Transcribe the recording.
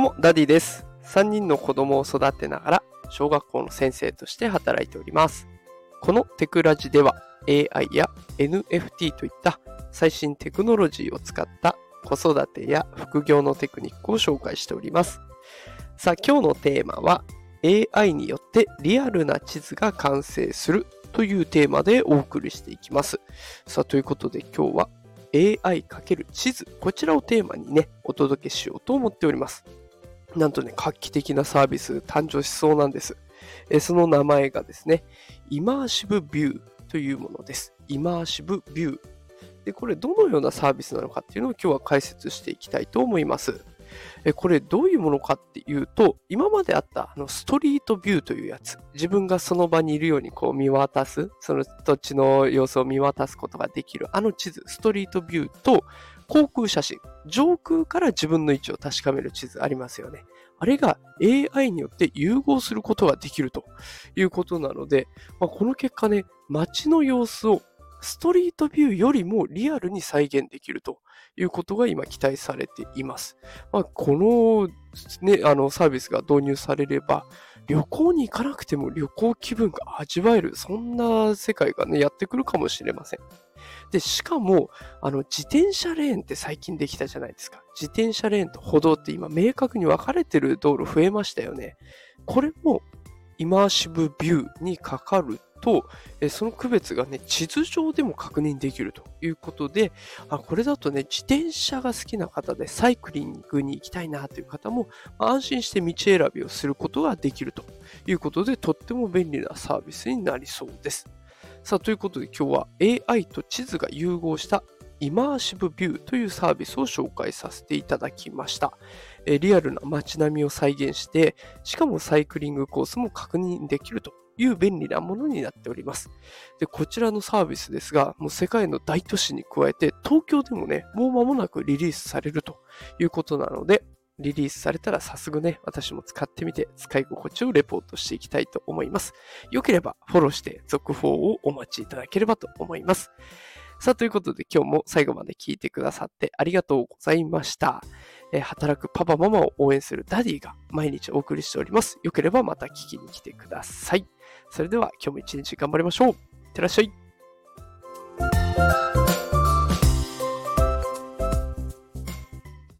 どうも、ダディです。3人の子供を育てながら、小学校の先生として働いております。このテクラジでは、AI や NFT といった最新テクノロジーを使った子育てや副業のテクニックを紹介しております。さあ、今日のテーマは、AI によってリアルな地図が完成するというテーマでお送りしていきます。さあ、ということで今日は AI× 地図、こちらをテーマにね、お届けしようと思っております。なんとね、画期的なサービス誕生しそうなんです。えその名前がですね、イマーシブビューというものです。イマーシブビュー。で、これどのようなサービスなのかっていうのを今日は解説していきたいと思います。えこれどういうものかっていうと、今まであったあのストリートビューというやつ、自分がその場にいるようにこう見渡す、その土地の様子を見渡すことができるあの地図、ストリートビューと航空写真、上空から自分の位置を確かめる地図ありますよね。あれが AI によって融合することができるということなので、まあ、この結果ね、街の様子をストリートビューよりもリアルに再現できるということが今期待されています。まあ、この,、ね、あのサービスが導入されれば、旅行に行かなくても旅行気分が味わえる、そんな世界がね、やってくるかもしれません。で、しかも、あの、自転車レーンって最近できたじゃないですか。自転車レーンと歩道って今明確に分かれてる道路増えましたよね。これもイマーシブビューにかかると、えその区別がね、地図上でも確認できるということで、あこれだとね、自転車が好きな方でサイクリングに行きたいなという方も、安心して道選びをすることができるということで、とっても便利なサービスになりそうです。さあ、ということで今日は AI と地図が融合したイマーシブビューというサービスを紹介させていただきました。えリアルな街並みを再現して、しかもサイクリングコースも確認できるという便利なものになっております。で、こちらのサービスですが、もう世界の大都市に加えて、東京でもね、もう間もなくリリースされるということなので、リリースされたら早速ね、私も使ってみて使い心地をレポートしていきたいと思います。よければフォローして続報をお待ちいただければと思います。さあ、ということで今日も最後まで聞いてくださってありがとうございました。えー、働くパパママを応援するダディが毎日お送りしております。よければまた聞きに来てください。それでは今日も一日頑張りましょう。いってらっしゃい。